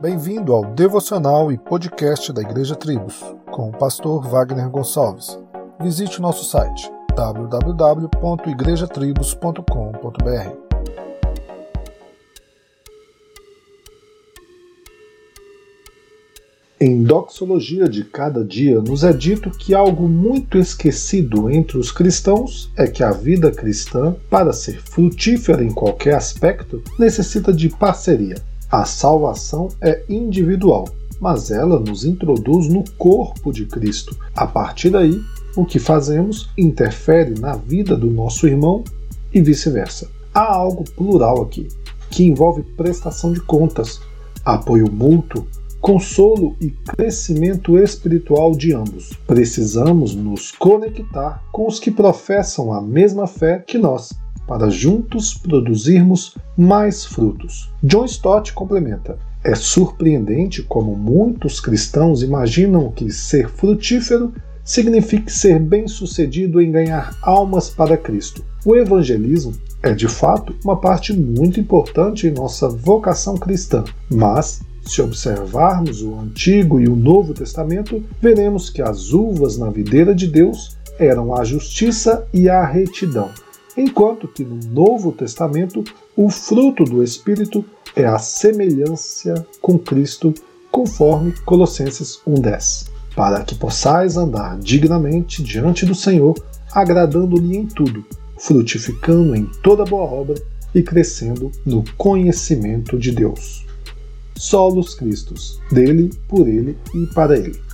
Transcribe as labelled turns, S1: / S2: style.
S1: Bem-vindo ao devocional e podcast da Igreja Tribos, com o pastor Wagner Gonçalves. Visite o nosso site www.igrejatribos.com.br. Em Doxologia de Cada Dia, nos é dito que algo muito esquecido entre os cristãos é que a vida cristã, para ser frutífera em qualquer aspecto, necessita de parceria. A salvação é individual, mas ela nos introduz no corpo de Cristo. A partir daí, o que fazemos interfere na vida do nosso irmão e vice-versa. Há algo plural aqui, que envolve prestação de contas, apoio mútuo, consolo e crescimento espiritual de ambos. Precisamos nos conectar com os que professam a mesma fé que nós para juntos produzirmos mais frutos. John Stott complementa: É surpreendente como muitos cristãos imaginam que ser frutífero signifique ser bem-sucedido em ganhar almas para Cristo. O evangelismo é de fato uma parte muito importante em nossa vocação cristã, mas se observarmos o Antigo e o Novo Testamento, veremos que as uvas na videira de Deus eram a justiça e a retidão enquanto que no Novo Testamento o fruto do Espírito é a semelhança com Cristo, conforme Colossenses 1,10. Para que possais andar dignamente diante do Senhor, agradando-lhe em tudo, frutificando em toda boa obra e crescendo no conhecimento de Deus. Solos Cristos, dele, por ele e para ele.